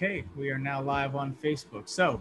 Okay, we are now live on Facebook. So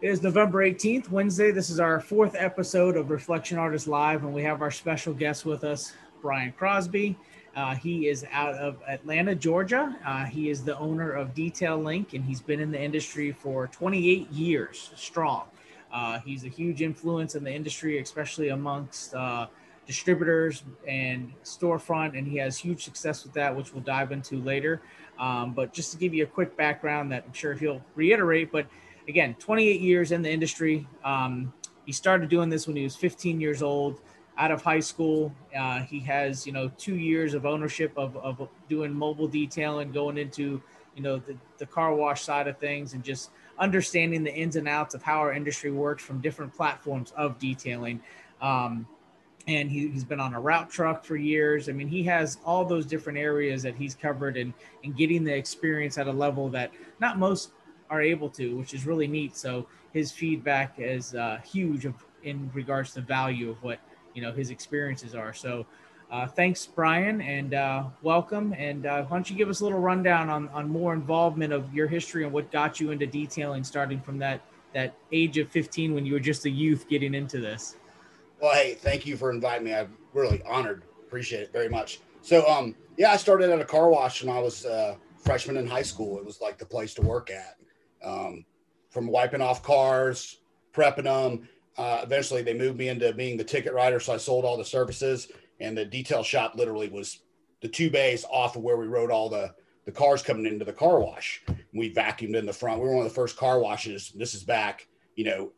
it is November 18th, Wednesday. This is our fourth episode of Reflection Artist Live, and we have our special guest with us, Brian Crosby. Uh, he is out of Atlanta, Georgia. Uh, he is the owner of Detail Link, and he's been in the industry for 28 years strong. Uh, he's a huge influence in the industry, especially amongst uh, distributors and storefront, and he has huge success with that, which we'll dive into later. Um, but just to give you a quick background that I'm sure he'll reiterate, but again, 28 years in the industry. Um, he started doing this when he was 15 years old, out of high school. Uh, he has, you know, two years of ownership of, of doing mobile detailing, going into, you know, the, the car wash side of things and just understanding the ins and outs of how our industry works from different platforms of detailing. Um, and he, has been on a route truck for years. I mean, he has all those different areas that he's covered and, and getting the experience at a level that not most are able to, which is really neat. So his feedback is uh, huge in regards to value of what, you know, his experiences are. So uh, thanks, Brian, and uh, welcome. And uh, why don't you give us a little rundown on, on more involvement of your history and what got you into detailing starting from that, that age of 15 when you were just a youth getting into this? Well, hey, thank you for inviting me. I'm really honored. Appreciate it very much. So, um, yeah, I started at a car wash when I was a uh, freshman in high school. It was like the place to work at. Um, from wiping off cars, prepping them. Uh, eventually, they moved me into being the ticket writer, so I sold all the services. And the detail shop literally was the two bays off of where we rode all the the cars coming into the car wash. We vacuumed in the front. We were one of the first car washes. This is back, you know,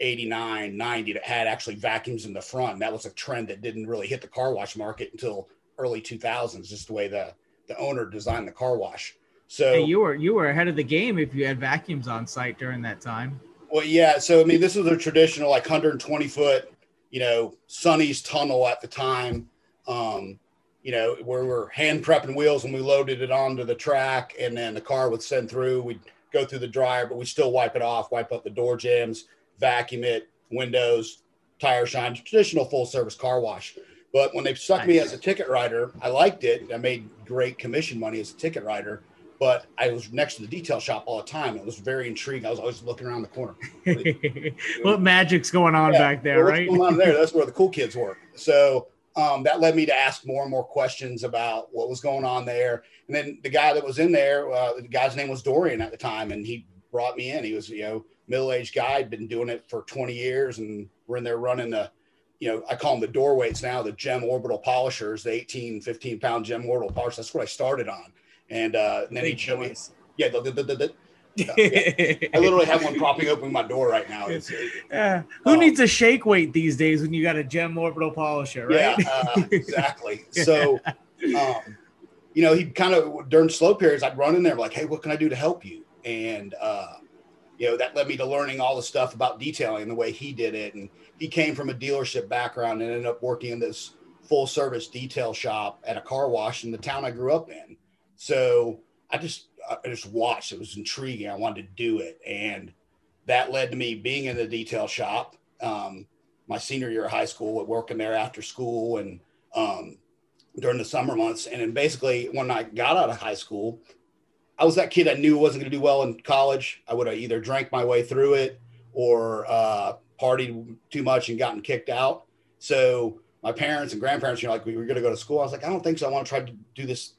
89, 90 that had actually vacuums in the front. That was a trend that didn't really hit the car wash market until early 2000s, just the way the, the owner designed the car wash. So hey, you were you were ahead of the game if you had vacuums on site during that time. Well, yeah. So I mean, this was a traditional like 120 foot, you know, Sonny's tunnel at the time. Um, you know, where we're hand prepping wheels and we loaded it onto the track, and then the car would send through. We'd go through the dryer, but we still wipe it off, wipe up the door jambs, vacuum it, windows, tire shine, traditional full service car wash. But when they stuck nice. me as a ticket writer, I liked it. I made great commission money as a ticket writer, but I was next to the detail shop all the time. It was very intriguing. I was always looking around the corner. what magic's going on yeah, back there, well, right? going on there? That's where the cool kids work. So um, that led me to ask more and more questions about what was going on there. And then the guy that was in there, uh, the guy's name was Dorian at the time, and he brought me in. He was, you know, middle-aged guy, been doing it for 20 years, and we're in there running the, you know, I call them the door weights now, the gem orbital polishers, the 18, 15 pound gem orbital polishers. That's what I started on. And, uh, and then he showed me, yeah, the, the, the, the yeah. I literally have one propping open my door right now. It's, yeah. Who um, needs a shake weight these days when you got a gem orbital polisher, right? Yeah, uh, exactly. So, um, you know, he kind of during slow periods, I'd run in there like, "Hey, what can I do to help you?" And uh, you know, that led me to learning all the stuff about detailing the way he did it. And he came from a dealership background and ended up working in this full service detail shop at a car wash in the town I grew up in. So I just, I just watched. It was intriguing. I wanted to do it. And that led to me being in the detail shop um, my senior year of high school, working there after school and um, during the summer months. And then basically, when I got out of high school, I was that kid that knew wasn't going to do well in college. I would have either drank my way through it or uh, partied too much and gotten kicked out. So my parents and grandparents, you know, like we were going to go to school. I was like, I don't think so. I want to try to do this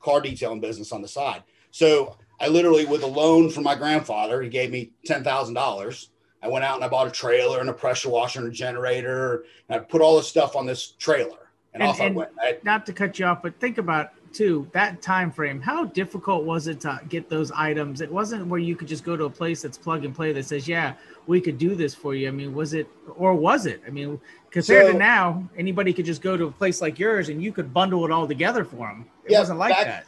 car detailing business on the side. So I literally, with a loan from my grandfather, he gave me ten thousand dollars. I went out and I bought a trailer and a pressure washer and a generator, and I put all this stuff on this trailer. And, and off and I went. I, not to cut you off, but think about too that time frame how difficult was it to get those items? It wasn't where you could just go to a place that's plug and play that says yeah we could do this for you. I mean was it or was it? I mean compared so, to now anybody could just go to a place like yours and you could bundle it all together for them it yeah, wasn't like back, that.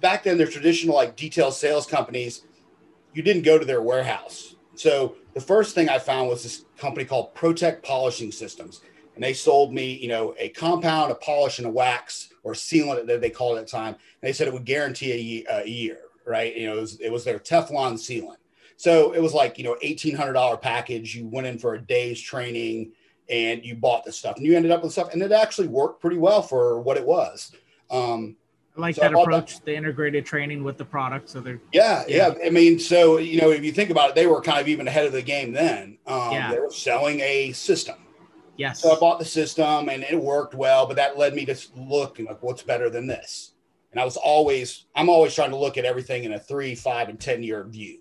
back then, the traditional like detail sales companies, you didn't go to their warehouse. So the first thing I found was this company called Protect Polishing Systems, and they sold me, you know, a compound, a polish, and a wax or sealant that they called at the time. And they said it would guarantee a, a year, right? You know, it was, it was their Teflon sealant. So it was like, you know, $1,800 package. You went in for a day's training and you bought the stuff and you ended up with stuff and it actually worked pretty well for what it was. Um, I like so that I approach, that. the integrated training with the product. So they're yeah, yeah, yeah, I mean, so you know, if you think about it, they were kind of even ahead of the game then. Um, yeah. They were selling a system. Yes. So I bought the system and it worked well, but that led me to look and like, what's better than this? And I was always, I'm always trying to look at everything in a three, five, and 10 year view.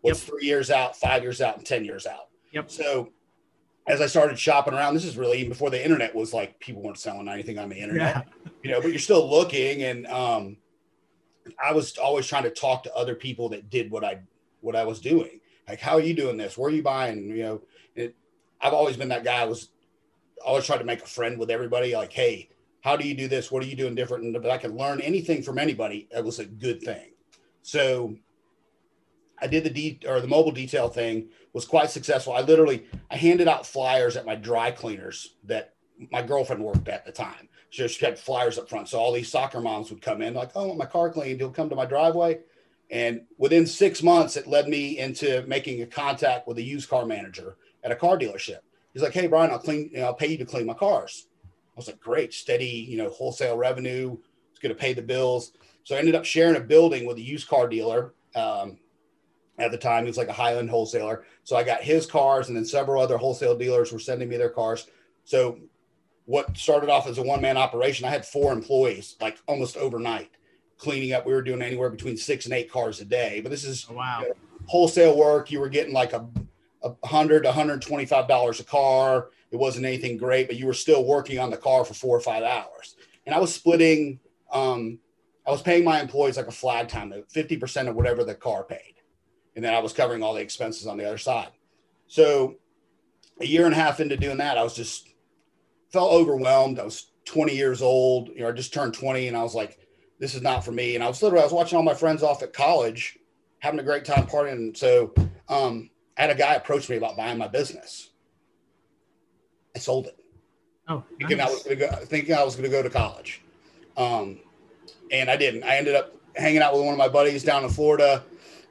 What's yep. three years out, five years out, and 10 years out? Yep. So as I started shopping around, this is really even before the internet was like people weren't selling anything on the internet, yeah. you know, but you're still looking. And um, I was always trying to talk to other people that did what I, what I was doing. Like, how are you doing this? Where are you buying? You know, it, I've always been that guy. Always trying to make a friend with everybody. Like, hey, how do you do this? What are you doing different? And but I could learn anything from anybody. It was a good thing. So I did the de- or the mobile detail thing was quite successful. I literally I handed out flyers at my dry cleaners that my girlfriend worked at the time. So she had flyers up front. So all these soccer moms would come in like, oh, my car cleaned. He'll come to my driveway. And within six months, it led me into making a contact with a used car manager at a car dealership. He's like, hey, Brian, I'll clean, you know, I'll pay you to clean my cars. I was like, great, steady, you know, wholesale revenue. It's going to pay the bills. So I ended up sharing a building with a used car dealer. Um, at the time, he was like a high-line wholesaler. So I got his cars, and then several other wholesale dealers were sending me their cars. So what started off as a one man operation, I had four employees like almost overnight cleaning up. We were doing anywhere between six and eight cars a day. But this is oh, wow. You know, wholesale work. You were getting like a a hundred to hundred twenty-five dollars a car. It wasn't anything great, but you were still working on the car for four or five hours. And I was splitting. Um, I was paying my employees like a flag time, fifty percent of whatever the car paid, and then I was covering all the expenses on the other side. So, a year and a half into doing that, I was just felt overwhelmed. I was 20 years old, you know, I just turned 20, and I was like, "This is not for me." And I was literally, I was watching all my friends off at college, having a great time partying. So, um, I had a guy approach me about buying my business. I sold it. Oh, thinking. I was going to go, thinking I was going to go to college, um, and I didn't. I ended up hanging out with one of my buddies down in Florida.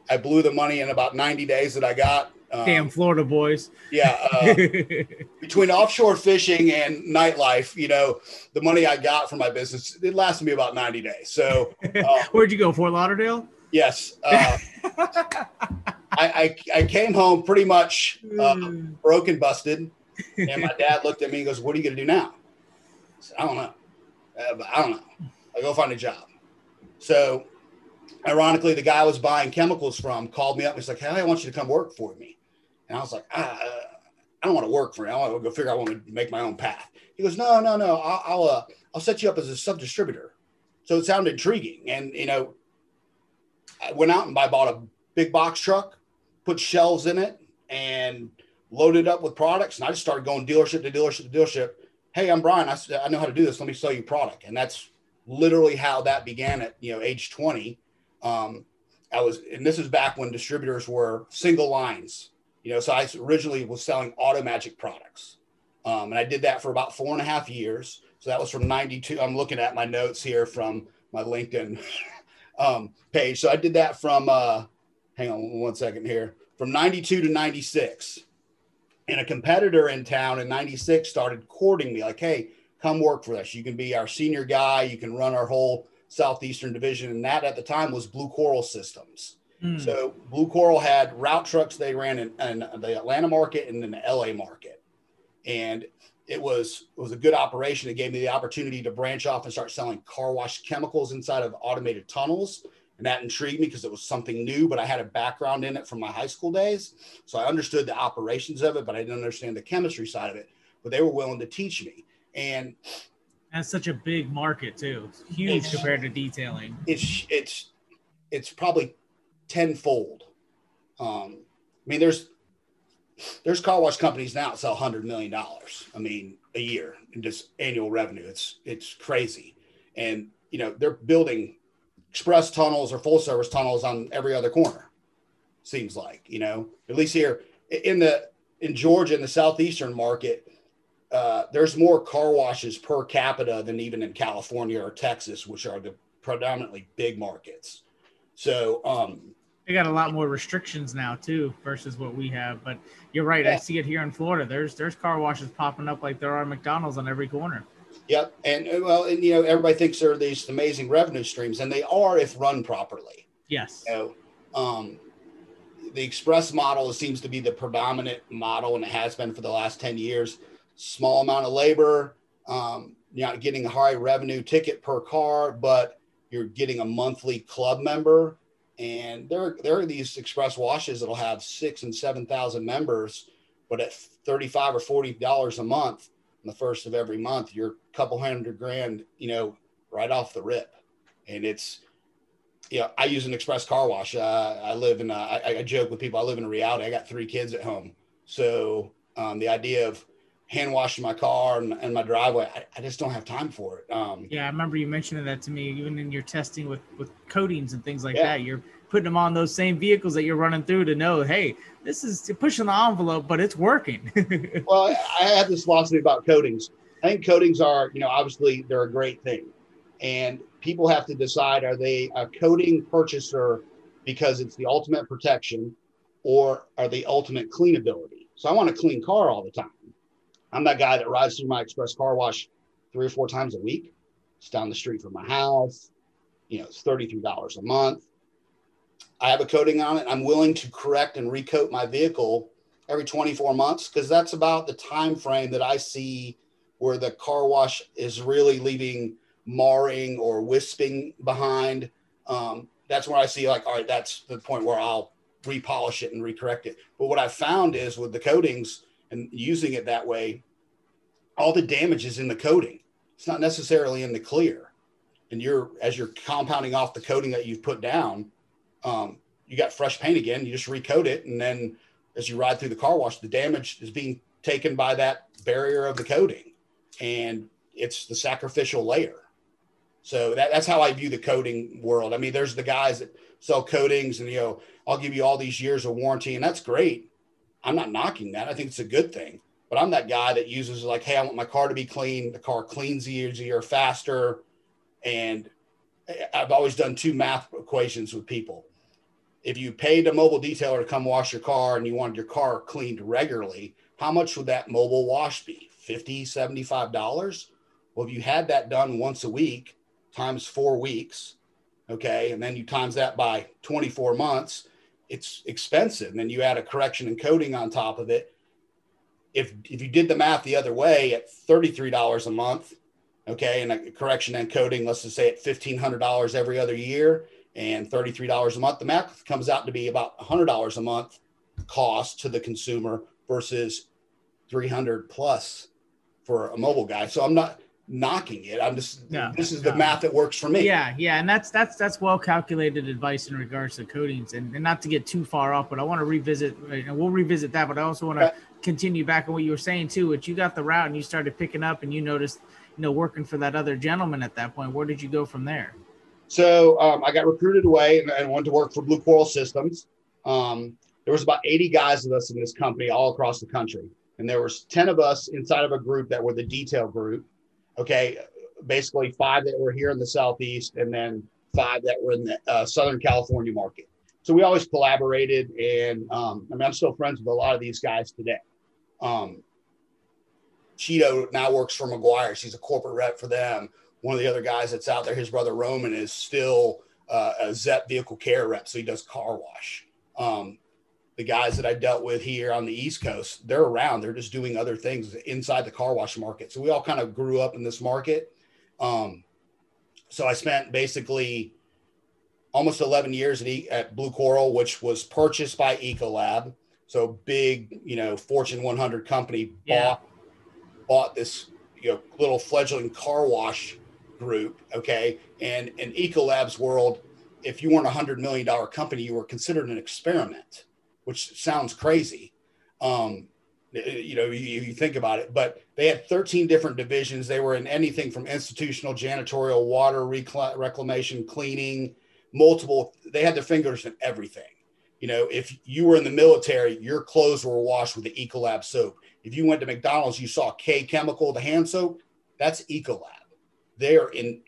I blew the money in about 90 days that I got. Um, Damn Florida boys. Yeah. Uh, between offshore fishing and nightlife, you know, the money I got from my business, it lasted me about 90 days. So, uh, where'd you go? Fort Lauderdale? Yes. Uh, I, I, I, came home pretty much uh, hmm. broken, busted. And my dad looked at me and goes, What are you going to do now? I said, I don't know. Uh, I don't know. I go find a job. So, ironically, the guy I was buying chemicals from called me up and he's like, Hey, I want you to come work for me. And I was like, ah, uh, I don't want to work for you. I want to go figure out I want to make my own path. He goes, No, no, no. I'll, I'll, uh, I'll set you up as a sub distributor. So it sounded intriguing. And, you know, I went out and I bought a big box truck, put shelves in it, and loaded it up with products. And I just started going dealership to dealership to dealership. Hey, I'm Brian. I, I know how to do this. Let me sell you product. And that's literally how that began at you know age 20. Um, I was, and this is back when distributors were single lines. You know, so I originally was selling Automagic products, um, and I did that for about four and a half years. So that was from 92. I'm looking at my notes here from my LinkedIn um, page. So I did that from, uh, hang on one second here, from 92 to 96. And a competitor in town in 96 started courting me like, hey, come work for us. You can be our senior guy. You can run our whole Southeastern division. And that at the time was Blue Coral Systems. Mm. So Blue Coral had route trucks they ran in, in the Atlanta market and in the LA market. And it was it was a good operation. It gave me the opportunity to branch off and start selling car wash chemicals inside of automated tunnels. And that intrigued me because it was something new, but I had a background in it from my high school days. So I understood the operations of it, but I didn't understand the chemistry side of it. But they were willing to teach me. And that's such a big market too. huge compared to detailing. It's it's it's probably tenfold. Um, I mean, there's there's car wash companies now that sell hundred million dollars. I mean, a year in just annual revenue. It's it's crazy, and you know they're building express tunnels or full service tunnels on every other corner. Seems like you know, at least here in the in Georgia in the southeastern market, uh, there's more car washes per capita than even in California or Texas, which are the predominantly big markets. So um, they got a lot more restrictions now too versus what we have. But you're right. Yeah. I see it here in Florida. There's there's car washes popping up like there are McDonald's on every corner. Yep, and uh, well, and you know everybody thinks there are these amazing revenue streams, and they are if run properly. Yes. Know, um, the express model seems to be the predominant model, and it has been for the last ten years. Small amount of labor, um, you're not getting a high revenue ticket per car, but you're getting a monthly club member and there there are these express washes that'll have six and seven thousand members, but at thirty five or forty dollars a month, on the first of every month, you're a couple hundred grand, you know, right off the rip, and it's. You know, I use an express car wash. Uh, I live in. A, I, I joke with people. I live in a reality. I got three kids at home, so um, the idea of hand washing my car and, and my driveway. I, I, just don't have time for it. Um, yeah, I remember you mentioning that to me, even in your testing with with coatings and things like yeah. that. You're putting them on those same vehicles that you're running through to know, hey, this is pushing the envelope, but it's working. well, I have this philosophy about coatings. I think coatings are, you know, obviously they're a great thing, and people have to decide: are they a coating purchaser because it's the ultimate protection, or are they ultimate cleanability? So I want a clean car all the time. I'm that guy that rides through my express car wash three or four times a week. It's down the street from my house. You know, it's $33 a month. I have a coating on it. I'm willing to correct and recoat my vehicle every 24 months because that's about the time frame that I see where the car wash is really leaving marring or wisping behind. Um, that's where I see like, all right, that's the point where I'll repolish it and recorrect it. But what I've found is with the coatings, and using it that way, all the damage is in the coating. It's not necessarily in the clear. And you're as you're compounding off the coating that you've put down, um, you got fresh paint again. You just recoat it, and then as you ride through the car wash, the damage is being taken by that barrier of the coating, and it's the sacrificial layer. So that, that's how I view the coating world. I mean, there's the guys that sell coatings, and you know, I'll give you all these years of warranty, and that's great. I'm not knocking that. I think it's a good thing. But I'm that guy that uses like, hey, I want my car to be clean. The car cleans easier, faster. And I've always done two math equations with people. If you paid a mobile detailer to come wash your car and you wanted your car cleaned regularly, how much would that mobile wash be? 50, 75 dollars? Well, if you had that done once a week times four weeks, okay, and then you times that by 24 months, it's expensive. And then you add a correction and coating on top of it. If if you did the math the other way at $33 a month, okay, and a correction and coating, let's just say at $1,500 every other year and $33 a month, the math comes out to be about $100 a month cost to the consumer versus 300 plus for a mobile guy. So I'm not, knocking it. I'm just no, this is no. the math that works for me. Yeah, yeah, and that's that's that's well calculated advice in regards to coatings, and, and not to get too far off, but I want to revisit, and we'll revisit that. But I also want to okay. continue back on what you were saying too. Which you got the route and you started picking up, and you noticed, you know, working for that other gentleman at that point. Where did you go from there? So um, I got recruited away and, and, went to work for Blue Coral Systems. Um, there was about 80 guys of us in this company all across the country, and there was 10 of us inside of a group that were the detail group okay, basically five that were here in the Southeast and then five that were in the uh, Southern California market. So we always collaborated. And um, I mean, I'm still friends with a lot of these guys today. Um, Cheeto now works for Meguiar's. He's a corporate rep for them. One of the other guys that's out there, his brother Roman, is still uh, a ZEP vehicle care rep. So he does car wash. Um, the guys that I dealt with here on the East Coast, they're around. They're just doing other things inside the car wash market. So we all kind of grew up in this market. Um, so I spent basically almost 11 years at, e- at Blue Coral, which was purchased by Ecolab. So big, you know, Fortune 100 company yeah. bought bought this, you know, little fledgling car wash group. Okay, and in Ecolab's world, if you weren't a hundred million dollar company, you were considered an experiment which sounds crazy. Um, you know, you, you, think about it, but they had 13 different divisions. They were in anything from institutional, janitorial, water reclamation, cleaning, multiple. They had their fingers in everything. You know, if you were in the military, your clothes were washed with the Ecolab soap. If you went to McDonald's, you saw Kay Chemical, the hand soap. That's Ecolab. They're in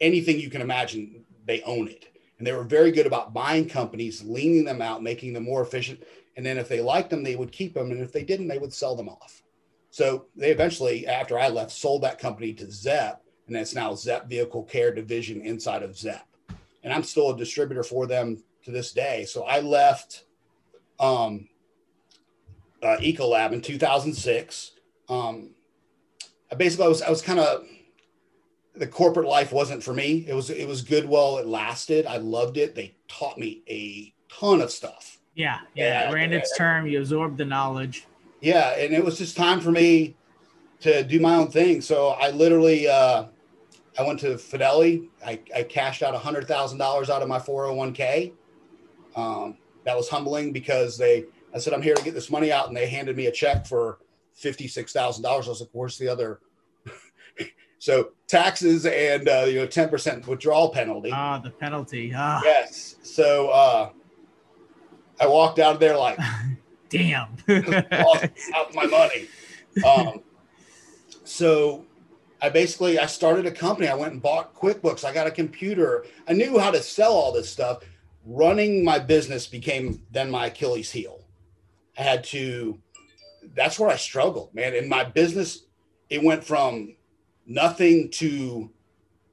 anything you can imagine. They own it, and they were very good about buying companies, leaning them out, making them more efficient. And then if they liked them, they would keep them, and if they didn't, they would sell them off. So they eventually, after I left, sold that company to Zep, and it's now Zep Vehicle Care Division inside of Zep. And I'm still a distributor for them to this day. So I left um, uh, Ecolab in 2006. Um, I basically I was I was kind of the corporate life wasn't for me. It was it was good while it lasted. I loved it. They taught me a ton of stuff. Yeah, yeah. yeah it ran its term. You absorbed the knowledge. Yeah, and it was just time for me to do my own thing. So I literally uh, I went to Fidelity. I, I cashed out hundred thousand dollars out of my 401k. Um, that was humbling because they I said I'm here to get this money out, and they handed me a check for fifty six thousand dollars. I was like, "Where's the other?" So taxes and uh, you know ten percent withdrawal penalty. Ah, the penalty. Ah. Yes. So uh, I walked out of there like, "Damn, out my money." Um, so I basically I started a company. I went and bought QuickBooks. I got a computer. I knew how to sell all this stuff. Running my business became then my Achilles heel. I had to that's where I struggled, man. In my business, it went from nothing to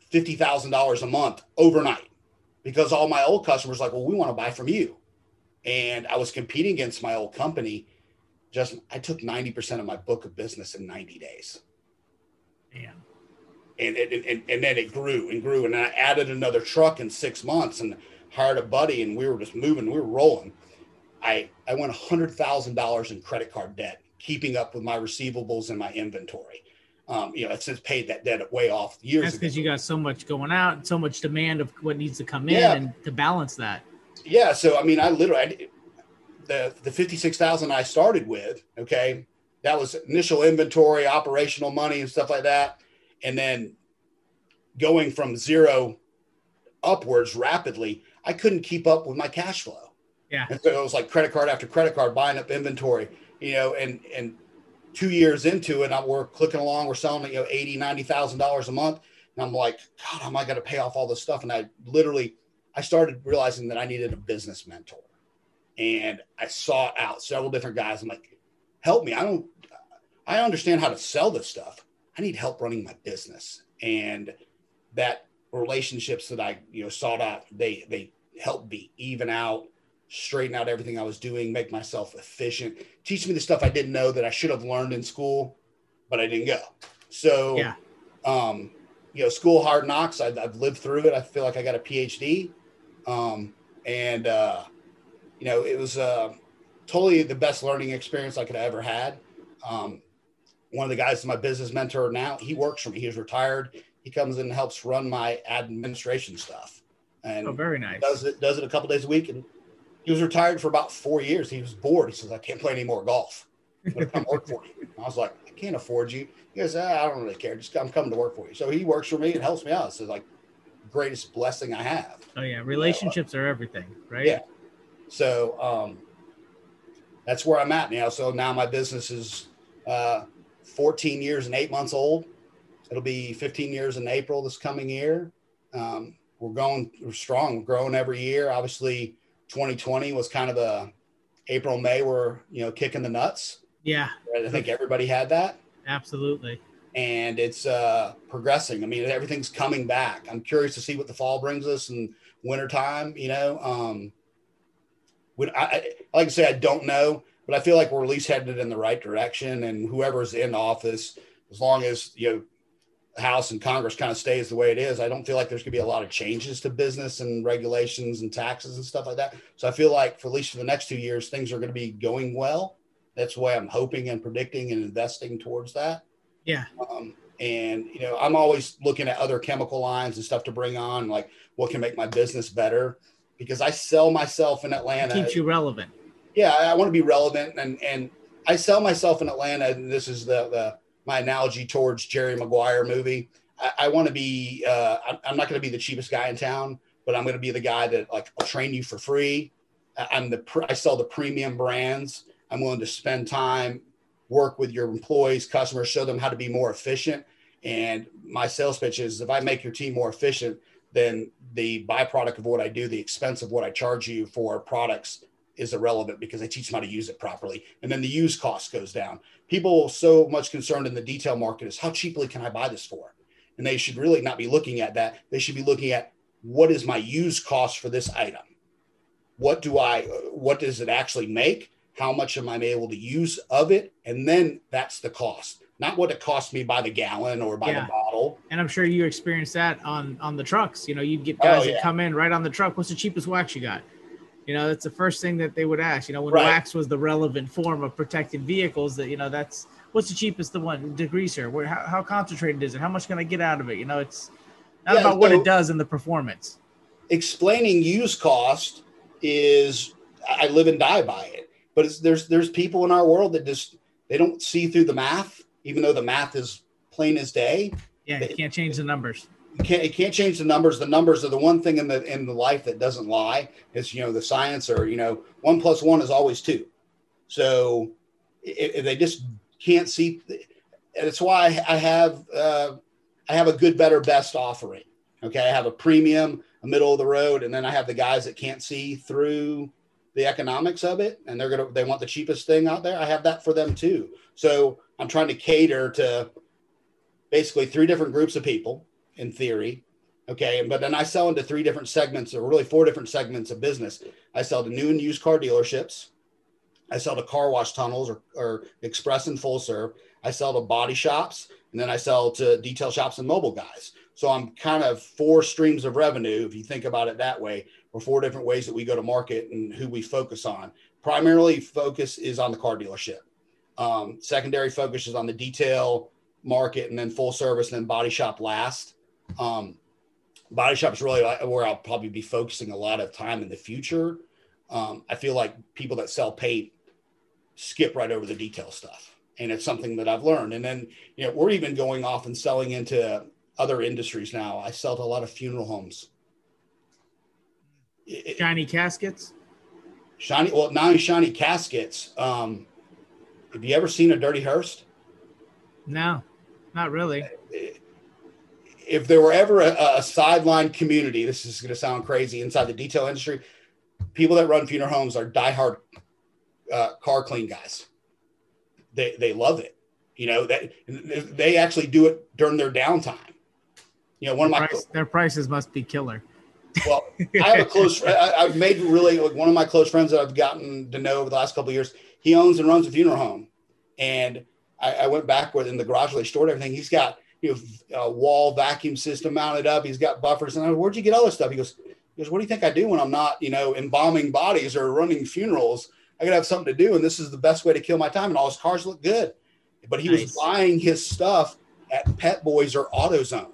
fifty thousand dollars a month overnight because all my old customers like, well, we want to buy from you, and I was competing against my old company. Just I took ninety percent of my book of business in ninety days. Damn. And, and, and, and then it grew and grew. And I added another truck in six months and hired a buddy and we were just moving, we were rolling. I, I went $100,000 in credit card debt, keeping up with my receivables and my inventory. Um, you know, I've since paid that debt way off years That's because you got so much going out, so much demand of what needs to come in yeah. and to balance that. Yeah. So, I mean, I literally, I, the, the 56,000 I started with, okay, that was initial inventory, operational money, and stuff like that. And then going from zero upwards rapidly, I couldn't keep up with my cash flow. Yeah. And so it was like credit card after credit card, buying up inventory, you know, and, and two years into it, we're clicking along, we're selling, you know, 80, $90,000 a month. And I'm like, God, am I going to pay off all this stuff? And I literally, I started realizing that I needed a business mentor and I sought out several different guys. I'm like, help me. I don't, I understand how to sell this stuff. I need help running my business. And that relationships that I, you know, sought out, they, they helped me even out, straighten out everything I was doing, make myself efficient, teach me the stuff I didn't know that I should have learned in school, but I didn't go. So, yeah. um, you know, school hard knocks. I've, I've lived through it. I feel like I got a PhD. Um, and, uh, you know, it was, uh, totally the best learning experience I could have ever had. Um, one of the guys is my business mentor now. He works for me. He's retired. He comes in and helps run my administration stuff. And oh, very nice. Does it does it a couple days a week. And he was retired for about four years. He was bored. He says, "I can't play any more golf. I'm gonna work for you." I was like, "I can't afford you." He goes, ah, "I don't really care. Just I'm coming to work for you." So he works for me and helps me out. It's like greatest blessing I have. Oh yeah, relationships you know? are everything, right? Yeah. So um, that's where I'm at now. So now my business is uh, 14 years and eight months old. It'll be 15 years in April this coming year. Um, we're going we're strong. We're growing every year. Obviously, 2020 was kind of a April, May, we're you know kicking the nuts. Yeah, I think everybody had that. Absolutely. And it's uh, progressing. I mean, everything's coming back. I'm curious to see what the fall brings us in wintertime. You know, um, when I, I like I say, I don't know but I feel like we're at least headed in the right direction. And whoever's in office, as long as you know House and Congress kind of stays the way it is, I don't feel like there's going to be a lot of changes to business and regulations and taxes and stuff like that. So I feel like for at least for the next two years, things are going to be going well. That's why I'm hoping and predicting and investing towards that. Yeah. Um, and you know, I'm always looking at other chemical lines and stuff to bring on, like what can make my business better, because I sell myself in Atlanta. Keeps you relevant yeah, I want to be relevant and and I sell myself in Atlanta. And this is the, the my analogy towards Jerry Maguire movie. I, I want to be. Uh, I'm not going to be the cheapest guy in town, but I'm going to be the guy that like I'll train you for free. I'm the I sell the premium brands. I'm willing to spend time, work with your employees, customers, show them how to be more efficient. And my sales pitch is if I make your team more efficient, then the byproduct of what I do, the expense of what I charge you for products is irrelevant because I teach them how to use it properly. And then the use cost goes down. People so much concerned in the detail market is how cheaply can I buy this for? And they should really not be looking at that. They should be looking at what is my use cost for this item? What do I, what does it actually make? How much am I able to use of it? And then that's the cost not what it cost me by the gallon or by yeah. the bottle. And I'm sure you experienced that on on the trucks. You know, you'd get oh, guys oh, yeah. that come in right on the truck. What's the cheapest wax you got? You know, that's the first thing that they would ask. You know, when right. wax was the relevant form of protected vehicles, that you know, that's what's the cheapest the one degreaser. Where how, how concentrated is it? How much can I get out of it? You know, it's not yeah, about so what it does in the performance. Explaining use cost is I live and die by it. But there's there's people in our world that just they don't see through the math even though the math is plain as day. Yeah, you can't change the numbers. You can't, you can't change the numbers. The numbers are the one thing in the in the life that doesn't lie. Is you know the science or you know one plus one is always two. So if, if they just can't see, that's why I have uh, I have a good, better, best offering. Okay, I have a premium, a middle of the road, and then I have the guys that can't see through the economics of it, and they're gonna they want the cheapest thing out there. I have that for them too. So I'm trying to cater to basically three different groups of people in theory. Okay. But then I sell into three different segments, or really four different segments of business. I sell to new and used car dealerships. I sell to car wash tunnels or, or express and full serve. I sell to body shops, and then I sell to detail shops and mobile guys. So I'm kind of four streams of revenue, if you think about it that way, or four different ways that we go to market and who we focus on. Primarily, focus is on the car dealership. Um, secondary focuses on the detail market and then full service and then body shop last. Um, body shop is really where I'll probably be focusing a lot of time in the future. Um, I feel like people that sell paint skip right over the detail stuff. And it's something that I've learned. And then, you know, we're even going off and selling into other industries now. I sell to a lot of funeral homes. Shiny caskets? Shiny, well, not only shiny caskets. Um, have you ever seen a dirty hearse? No, not really. If there were ever a, a sideline community, this is going to sound crazy inside the detail industry. People that run funeral homes are diehard uh, car clean guys. They they love it. You know that they actually do it during their downtime. You know, one their of my price, their prices must be killer. Well, I have a close. I, I've made really like one of my close friends that I've gotten to know over the last couple years he owns and runs a funeral home. And I, I went back with in the garage where they stored everything. He's got you know a wall vacuum system mounted up. He's got buffers. And I where'd you get all this stuff? He goes, he goes, what do you think I do when I'm not, you know, embalming bodies or running funerals? I gotta have something to do, and this is the best way to kill my time. And all his cars look good. But he nice. was buying his stuff at Pep Boys or AutoZone.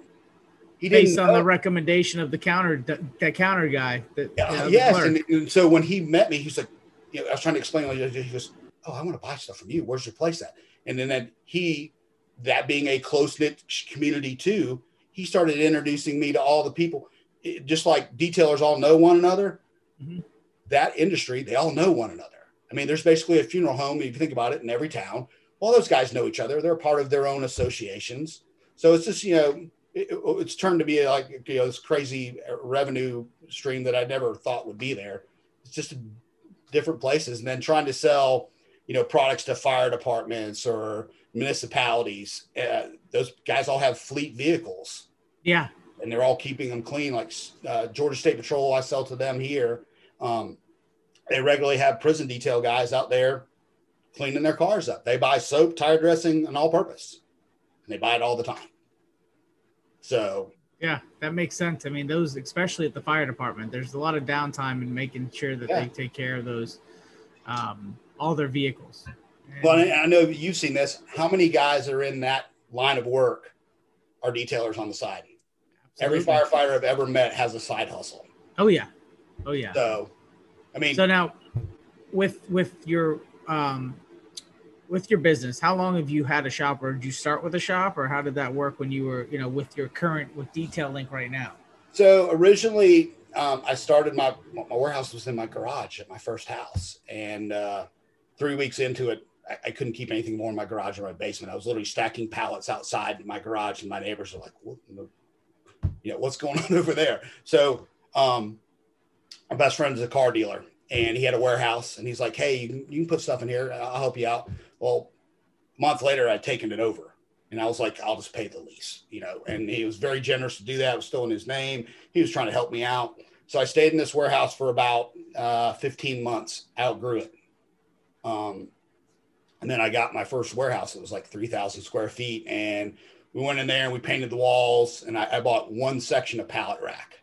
He based on know. the recommendation of the counter that counter guy. That, yeah, yes, and, and, so when he met me, he's like, you know, I was trying to explain. He goes, oh, I want to buy stuff from you. Where's your place at? And then that he, that being a close knit community too, he started introducing me to all the people. It, just like detailers all know one another, mm-hmm. that industry they all know one another. I mean, there's basically a funeral home if you think about it in every town. All those guys know each other. They're part of their own associations. So it's just you know it, it's turned to be like you know this crazy revenue stream that I never thought would be there. It's just different places, and then trying to sell you know products to fire departments or municipalities. Uh, those guys all have fleet vehicles. Yeah, and they're all keeping them clean. Like uh, Georgia State Patrol, I sell to them here. Um, they regularly have prison detail guys out there cleaning their cars up. They buy soap, tire dressing, and all purpose, and they buy it all the time. So yeah, that makes sense. I mean, those especially at the fire department, there's a lot of downtime in making sure that yeah. they take care of those um, all their vehicles. And well, I know you've seen this. How many guys are in that line of work are detailers on the side? Absolutely. Every firefighter I've ever met has a side hustle. Oh yeah, oh yeah. So, I mean, so now with with your um, with your business, how long have you had a shop, or did you start with a shop, or how did that work when you were, you know, with your current with Detail Link right now? So originally, um, I started my my warehouse was in my garage at my first house, and uh, three weeks into it, I, I, couldn't keep anything more in my garage or my basement. I was literally stacking pallets outside my garage, and my neighbors are like, what, "You know, what's going on over there?" So, um, my best friend is a car dealer, and he had a warehouse, and he's like, "Hey, you can, you can put stuff in here. I'll help you out." Well, a month later, I'd taken it over and I was like, I'll just pay the lease, you know. And he was very generous to do that. It was still in his name. He was trying to help me out. So I stayed in this warehouse for about uh, 15 months, outgrew it. Um, and then I got my first warehouse. It was like 3,000 square feet. And we went in there and we painted the walls. And I, I bought one section of pallet rack.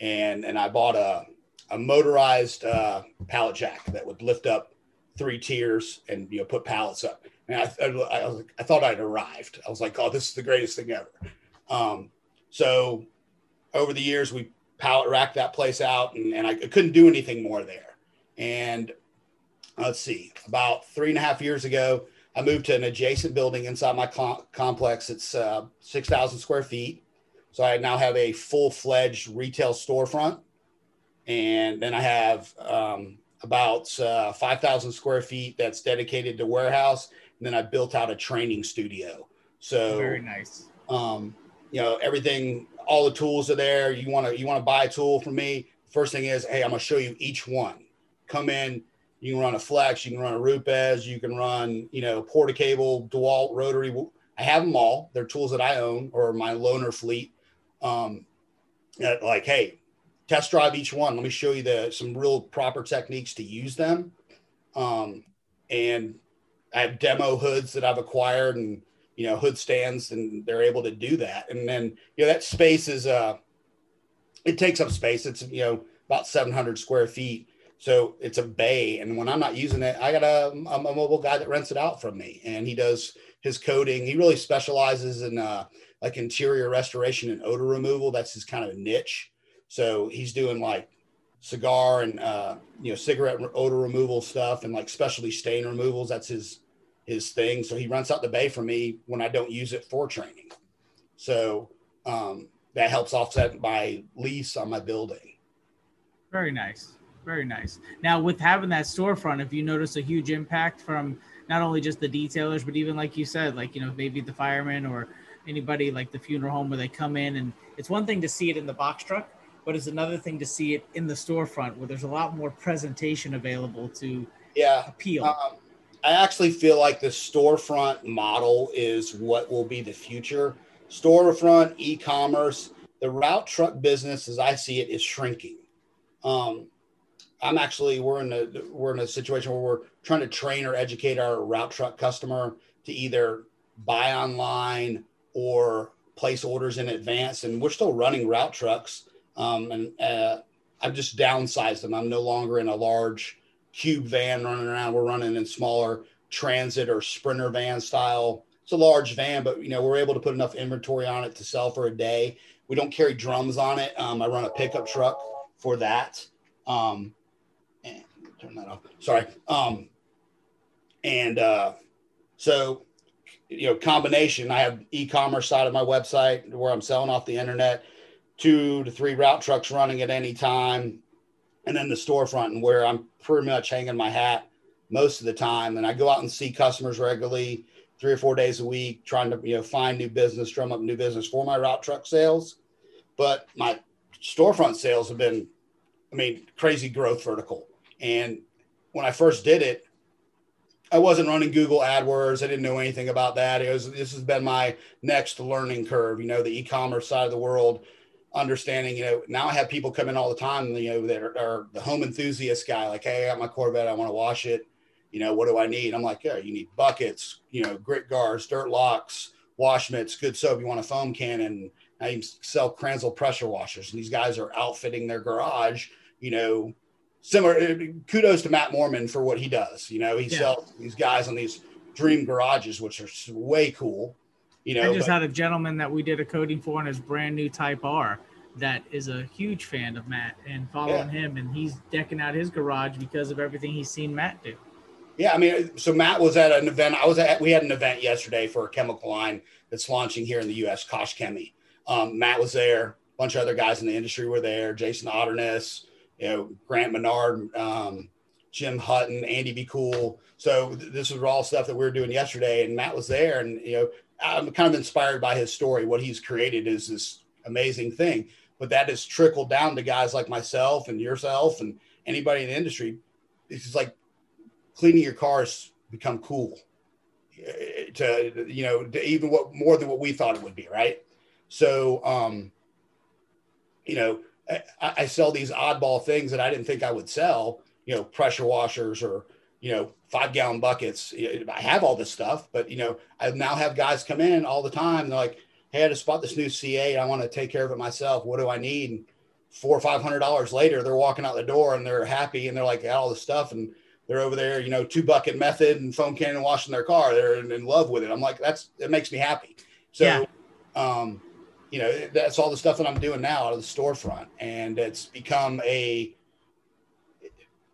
And, and I bought a, a motorized uh, pallet jack that would lift up three tiers and you know put pallets up and I, I, I, I, thought I'd arrived. I was like, oh, this is the greatest thing ever. Um, so over the years, we pallet racked that place out and, and I couldn't do anything more there. And let's see, about three and a half years ago, I moved to an adjacent building inside my com- complex. It's uh, 6,000 square feet. So I now have a full fledged retail storefront. And then I have um, about uh, 5,000 square feet that's dedicated to warehouse and then I built out a training studio. So very nice. Um, you know, everything, all the tools are there. You want to you want to buy a tool from me. First thing is, hey, I'm gonna show you each one. Come in, you can run a flex, you can run a Rupes, you can run, you know, Porter-Cable, DeWalt, rotary. I have them all. They're tools that I own or my loaner fleet. Um, like, hey, test drive each one. Let me show you the some real proper techniques to use them. Um, and I have demo hoods that I've acquired and you know hood stands and they're able to do that and then you know that space is uh it takes up space it's you know about 700 square feet so it's a bay and when i'm not using it i got a, a mobile guy that rents it out from me and he does his coating he really specializes in uh like interior restoration and odor removal that's his kind of niche so he's doing like cigar and uh, you know cigarette odor removal stuff and like specialty stain removals. That's his his thing. So he rents out the bay for me when I don't use it for training. So um, that helps offset my lease on my building. Very nice. Very nice. Now, with having that storefront, if you notice a huge impact from not only just the detailers, but even like you said, like, you know, maybe the firemen or anybody like the funeral home where they come in and it's one thing to see it in the box truck, but it's another thing to see it in the storefront where there's a lot more presentation available to yeah appeal. Um, I actually feel like the storefront model is what will be the future. Storefront, e-commerce, the route truck business, as I see it, is shrinking. Um, I'm actually we're in a we're in a situation where we're trying to train or educate our route truck customer to either buy online or place orders in advance, and we're still running route trucks um, and uh, I've just downsized them. I'm no longer in a large cube van running around. We're running in smaller transit or sprinter van style. It's a large van, but you know we're able to put enough inventory on it to sell for a day. We don't carry drums on it. Um, I run a pickup truck for that. Um, turn that off. Sorry. Um, and uh, so you know combination. I have e-commerce side of my website where I'm selling off the internet two to three route trucks running at any time, and then the storefront and where I'm pretty much hanging my hat most of the time. And I go out and see customers regularly, three or four days a week, trying to you know find new business, drum up new business for my route truck sales. But my storefront sales have been, I mean, crazy growth vertical. And when I first did it, I wasn't running Google AdWords. I didn't know anything about that. It was this has been my next learning curve. You know, the e-commerce side of the world understanding, you know, now I have people come in all the time, you know, that are, are the home enthusiast guy, like, hey, I got my Corvette, I want to wash it. You know, what do I need? I'm like, yeah, you need buckets, you know, grit guards, dirt locks, wash mitts, good soap. You want a foam cannon. I even sell Kranzle pressure washers. And these guys are outfitting their garage, you know, similar. Kudos to Matt Moreman for what he does. You know, he yeah. sells these guys on these dream garages, which are way cool. You know, I just but, had a gentleman that we did a coating for on his brand new Type R that is a huge fan of Matt and following yeah. him, and he's decking out his garage because of everything he's seen Matt do. Yeah, I mean, so Matt was at an event. I was at. We had an event yesterday for a chemical line that's launching here in the U.S. Koch-Chemie. Um, Matt was there. A bunch of other guys in the industry were there. Jason Otterness, you know, Grant Menard, um, Jim Hutton, Andy Be Cool. So th- this was all stuff that we were doing yesterday, and Matt was there, and you know, I'm kind of inspired by his story. What he's created is this amazing thing, but that has trickled down to guys like myself and yourself and anybody in the industry. It's like cleaning your cars become cool eh, to you know to even what more than what we thought it would be, right? So, um, you know, I, I sell these oddball things that I didn't think I would sell, you know, pressure washers or, you know, five gallon buckets. I have all this stuff, but, you know, I now have guys come in all the time. They're like, Hey, I just bought this new C8. I want to take care of it myself. What do I need? And four or five hundred dollars later, they're walking out the door and they're happy and they're like, got all this stuff. And they're over there, you know, two bucket method and foam cannon washing their car. They're in, in love with it. I'm like, that's, it makes me happy. So, yeah. um, you know, that's all the stuff that I'm doing now out of the storefront. And it's become a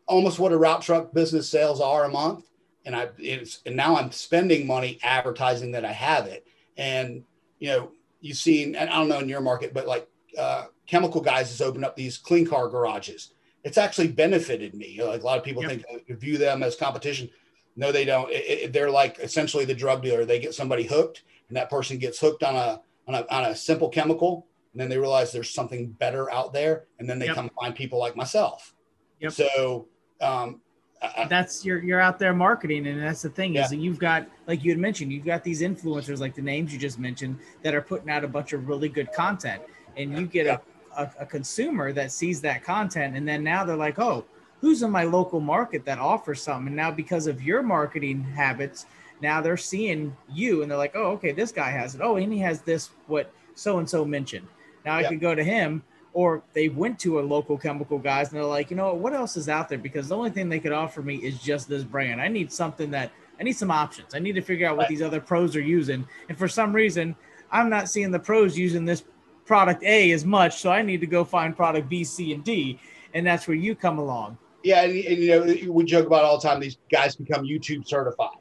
almost what a route truck business sales are a month. And I it's and now I'm spending money advertising that I have it. And you know, you've seen, and I don't know in your market, but like uh, chemical guys has opened up these clean car garages. It's actually benefited me. Like a lot of people yep. think view them as competition. No, they don't. It, it, they're like essentially the drug dealer. They get somebody hooked, and that person gets hooked on a on a, on a simple chemical and then they realize there's something better out there and then they yep. come find people like myself yep. so um, I, that's you're you're out there marketing and that's the thing yeah. is that you've got like you had mentioned you've got these influencers like the names you just mentioned that are putting out a bunch of really good content and you get yeah. a, a, a consumer that sees that content and then now they're like oh who's in my local market that offers something and now because of your marketing habits now they're seeing you and they're like, oh, okay, this guy has it. Oh, and he has this, what so and so mentioned. Now I could go to him, or they went to a local chemical guys and they're like, you know what, what else is out there? Because the only thing they could offer me is just this brand. I need something that I need some options. I need to figure out what these other pros are using. And for some reason, I'm not seeing the pros using this product A as much. So I need to go find product B, C, and D. And that's where you come along. Yeah. And, and you know, we joke about all the time, these guys become YouTube certified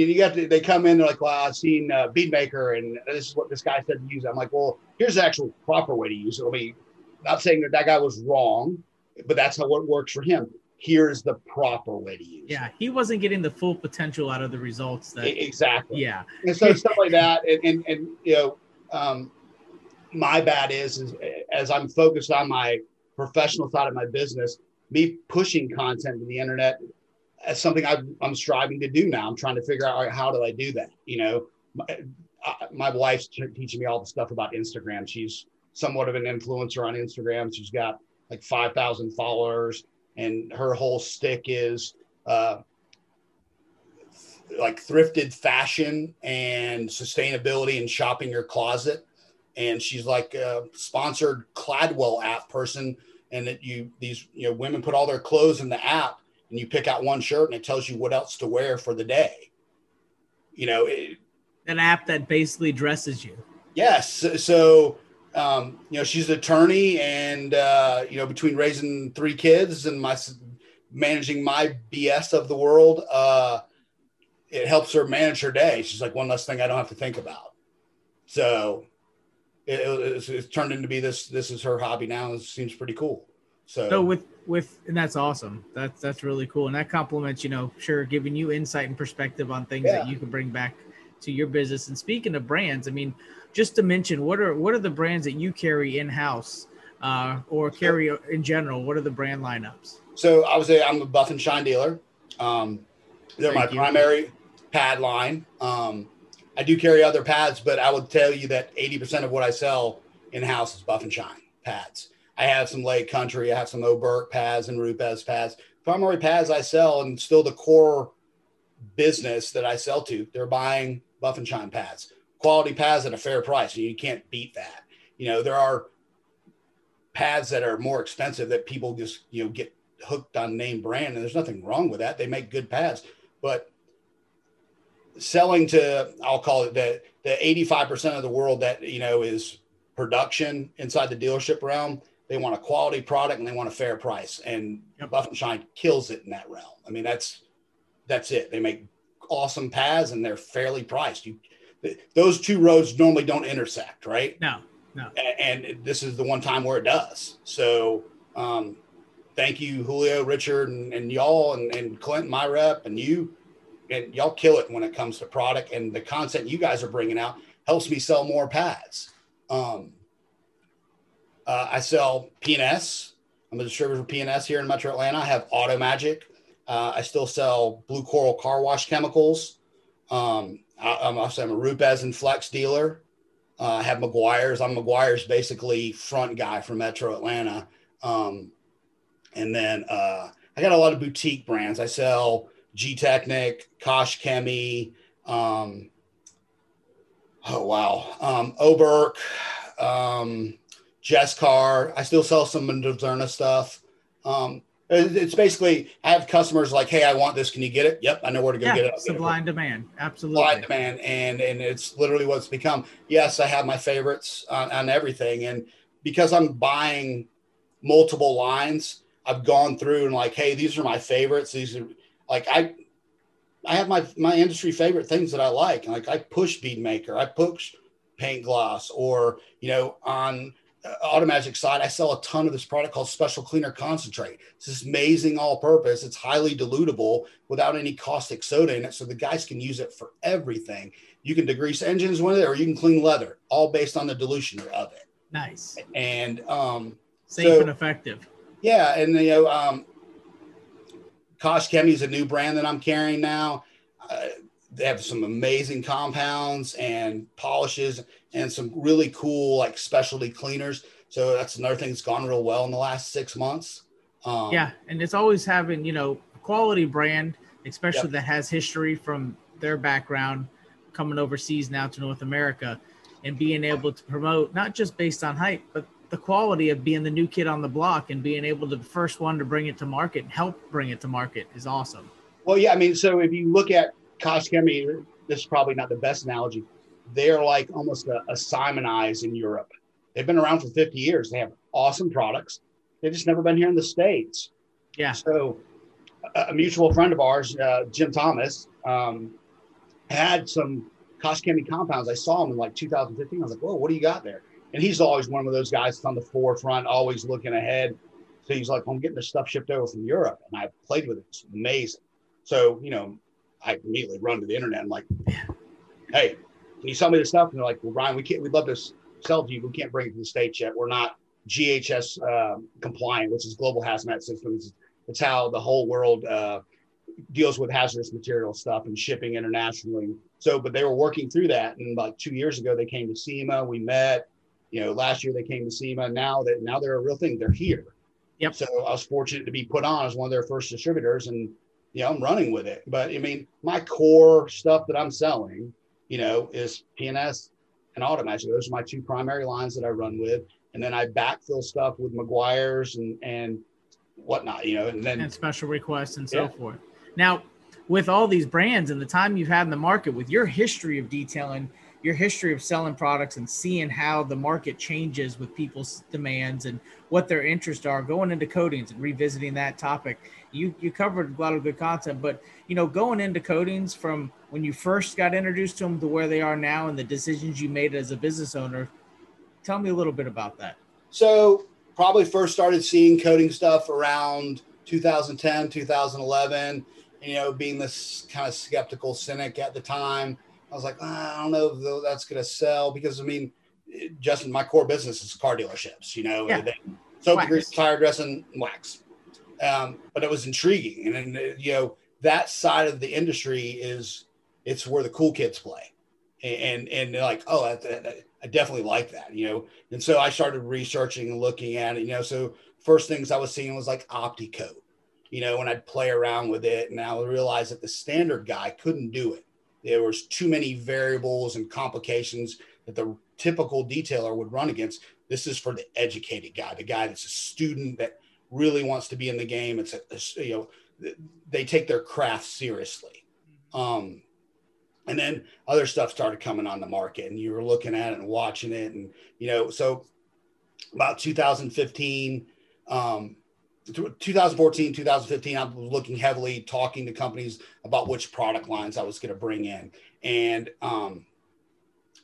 and you got to, they come in, they're like, well, I've seen uh, Beadmaker and this is what this guy said to use. I'm like, well, here's the actual proper way to use it. I mean, not saying that that guy was wrong, but that's how it works for him. Here's the proper way to use yeah, it. he wasn't getting the full potential out of the results that exactly. Yeah. And so stuff like that. And, and, and you know, um, my bad is, is as I'm focused on my professional side of my business, me pushing content to the internet that's something i am striving to do now. I'm trying to figure out how do I do that. You know, my, uh, my wife's teaching me all the stuff about Instagram. She's somewhat of an influencer on Instagram. She's got like 5,000 followers, and her whole stick is uh, like thrifted fashion and sustainability and shopping your closet. And she's like a sponsored Cladwell app person, and that you these you know women put all their clothes in the app and you pick out one shirt and it tells you what else to wear for the day. You know, it, an app that basically dresses you. Yes. So, um, you know, she's an attorney, and uh, you know, between raising three kids and my managing my BS of the world, uh, it helps her manage her day. She's like one less thing I don't have to think about. So, it, it's, it's turned into be this. This is her hobby now. It seems pretty cool. So, so with with and that's awesome. That's that's really cool, and that complements you know sure giving you insight and perspective on things yeah. that you can bring back to your business. And speaking of brands, I mean, just to mention, what are what are the brands that you carry in house uh, or carry in general? What are the brand lineups? So I would say I'm a Buff and Shine dealer. Um, they're Thank my you. primary pad line. Um, I do carry other pads, but I would tell you that 80% of what I sell in house is Buff and Shine pads. I have some Lake Country, I have some Oberk pads and Rupes pads. Primary pads I sell and still the core business that I sell to, they're buying Buff and Shine pads, quality pads at a fair price. And you can't beat that. You know, there are pads that are more expensive that people just, you know, get hooked on name brand. And there's nothing wrong with that. They make good pads. But selling to, I'll call it the, the 85% of the world that, you know, is production inside the dealership realm they want a quality product and they want a fair price. And yep. Buff and Shine kills it in that realm. I mean, that's that's it. They make awesome pads and they're fairly priced. You those two roads normally don't intersect, right? No. No. And, and this is the one time where it does. So, um, thank you, Julio, Richard, and, and y'all, and, and Clint, my rep, and you. And y'all kill it when it comes to product and the content you guys are bringing out helps me sell more pads. Um, uh, I sell PNS. I'm a distributor for PNS here in Metro Atlanta. I have Auto Magic. Uh, I still sell Blue Coral car wash chemicals. Um, I, am also I'm a Rupes and Flex dealer. Uh, I have Meguiar's. I'm Meguiar's basically front guy for Metro Atlanta. Um, and then uh, I got a lot of boutique brands. I sell G Technic, Koch-Chemie. Um, oh wow, um, Oberk, um, Jescar. I still sell some Moderna stuff. Um, it's basically I have customers like, hey, I want this. Can you get it? Yep, I know where to go yeah, get it. Supply and demand, absolutely. Supply and demand, and and it's literally what it's become. Yes, I have my favorites on, on everything, and because I'm buying multiple lines, I've gone through and like, hey, these are my favorites. These are like I I have my my industry favorite things that I like. Like I push bead maker, I push paint gloss, or you know, on Automagic side, I sell a ton of this product called Special Cleaner Concentrate. It's this amazing all-purpose. It's highly dilutable without any caustic soda in it, so the guys can use it for everything. You can degrease engines with it, or you can clean leather, all based on the dilution of it. Nice and um, safe so, and effective. Yeah, and you know, um, Koch-Chemie is a new brand that I'm carrying now. Uh, they have some amazing compounds and polishes and some really cool like specialty cleaners. So that's another thing that's gone real well in the last six months. Um, yeah, and it's always having you know quality brand, especially yep. that has history from their background coming overseas now to North America, and being able to promote not just based on hype, but the quality of being the new kid on the block and being able to the first one to bring it to market and help bring it to market is awesome. Well, yeah, I mean, so if you look at Koch-Chemie, this is probably not the best analogy. They're like almost a, a in Europe. They've been around for 50 years. They have awesome products. They've just never been here in the States. Yeah. So a, a mutual friend of ours, uh, Jim Thomas, um, had some Chemie compounds. I saw him in like 2015. I was like, whoa, what do you got there? and he's always one of those guys that's on the forefront, always looking ahead. So he's like, I'm getting this stuff shipped over from Europe, and I played with it. It's amazing. So you know, I immediately run to the internet. I'm like, hey, can you sell me this stuff? And they're like, well, Ryan, we can't. We'd love to sell to you. We can't bring it to the states yet. We're not GHS uh, compliant, which is global hazmat systems. It's how the whole world uh, deals with hazardous material stuff and shipping internationally. So, but they were working through that. And like two years ago, they came to SEMA. We met you know, last year they came to SEMA. Now that now they're a real thing. They're here. Yep. So I was fortunate to be put on as one of their first distributors, and you know, I'm running with it. But I mean, my core stuff that I'm selling, you know, is PNS and Automagic. Those are my two primary lines that I run with, and then I backfill stuff with Meguiar's and and whatnot, you know, and then and special requests and so yeah. forth. Now, with all these brands and the time you've had in the market, with your history of detailing your history of selling products and seeing how the market changes with people's demands and what their interests are going into coatings and revisiting that topic you you covered a lot of good content but you know going into coatings from when you first got introduced to them to where they are now and the decisions you made as a business owner tell me a little bit about that so probably first started seeing coating stuff around 2010 2011 you know being this kind of skeptical cynic at the time I was like, ah, I don't know if that's going to sell because I mean, Justin, my core business is car dealerships, you know, yeah. soap degrees, tire dressing, wax. Um, but it was intriguing. And then, you know, that side of the industry is, it's where the cool kids play. And, and they're like, oh, I, definitely like that, you know? And so I started researching and looking at it, you know, so first things I was seeing was like OptiCoat, you know, when I'd play around with it and I realized that the standard guy couldn't do it there was too many variables and complications that the typical detailer would run against. This is for the educated guy, the guy that's a student that really wants to be in the game. It's a, a you know, they take their craft seriously. Um, and then other stuff started coming on the market and you were looking at it and watching it. And, you know, so about 2015, um, 2014, 2015, I was looking heavily, talking to companies about which product lines I was going to bring in. And um,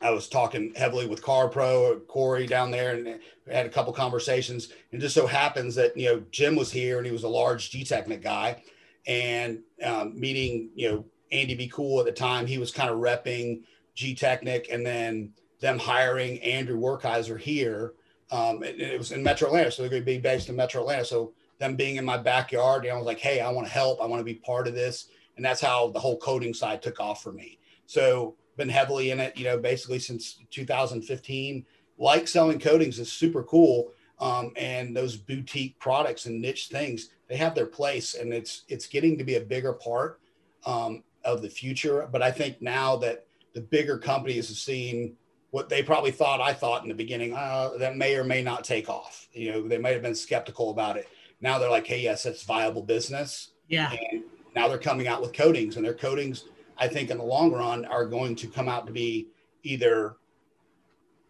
I was talking heavily with Car Pro, Corey down there, and had a couple conversations. And just so happens that you know Jim was here, and he was a large Gtechniq guy, and um, meeting you know Andy Be Cool at the time, he was kind of repping Gtechniq, and then them hiring Andrew Werkheiser here. Um, it, it, was in Metro Atlanta, so they're going to be based in Metro Atlanta. So them being in my backyard, know, I was like, hey, I want to help. I want to be part of this, and that's how the whole coding side took off for me. So been heavily in it, you know, basically since 2015. Like selling coatings is super cool. Um, and those boutique products and niche things, they have their place and it's it's getting to be a bigger part um, of the future. But I think now that the bigger companies have seen what they probably thought I thought in the beginning, uh, that may or may not take off. You know, they might have been skeptical about it. Now they're like, hey, yes, it's viable business. Yeah. And now they're coming out with coatings and their coatings – I think in the long run are going to come out to be either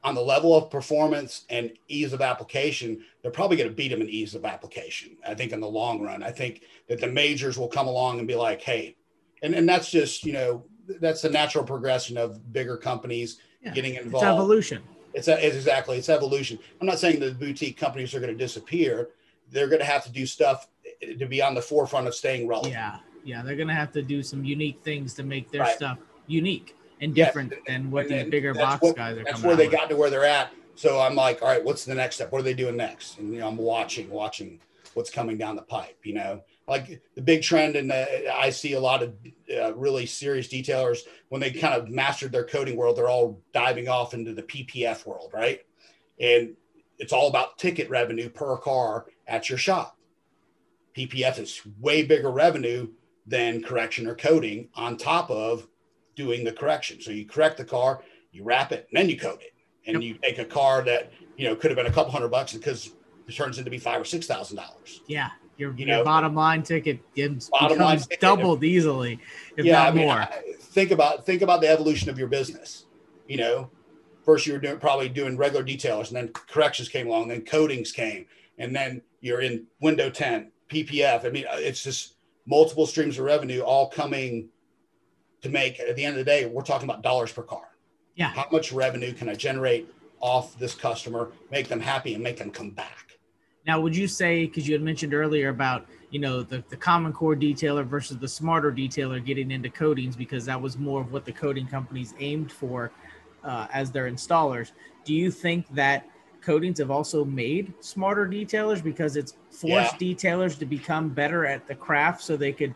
on the level of performance and ease of application, they're probably going to beat them in ease of application. I think in the long run, I think that the majors will come along and be like, hey, and, and that's just, you know, that's the natural progression of bigger companies yeah, getting involved. It's evolution. It's, a, it's exactly, it's evolution. I'm not saying the boutique companies are going to disappear. They're going to have to do stuff to be on the forefront of staying relevant. Yeah yeah, they're gonna have to do some unique things to make their right. stuff unique and different yes. than what and these bigger box what, guys are. That's where they with. got to where they're at. So I'm like, all right, what's the next step? What are they doing next? And you know, I'm watching, watching what's coming down the pipe. You know, like the big trend, and I see a lot of uh, really serious detailers when they kind of mastered their coding world, they're all diving off into the PPF world, right? And it's all about ticket revenue per car at your shop. PPF is way bigger revenue than correction or coding on top of doing the correction. So you correct the car, you wrap it, and then you code it. And yep. you take a car that, you know, could have been a couple hundred bucks because it turns into be five or six thousand dollars. Yeah. Your, you your know, bottom line ticket gives bottom line ticket, doubled easily, if yeah, not I mean, more. think about think about the evolution of your business. You know, first you were doing probably doing regular detailers, and then corrections came along, then coatings came, and then you're in window 10, PPF. I mean, it's just multiple streams of revenue all coming to make at the end of the day we're talking about dollars per car. Yeah. How much revenue can i generate off this customer make them happy and make them come back? Now would you say because you had mentioned earlier about you know the, the common core detailer versus the smarter detailer getting into coatings because that was more of what the coating companies aimed for uh, as their installers do you think that coatings have also made smarter detailers because it's forced yeah. detailers to become better at the craft so they could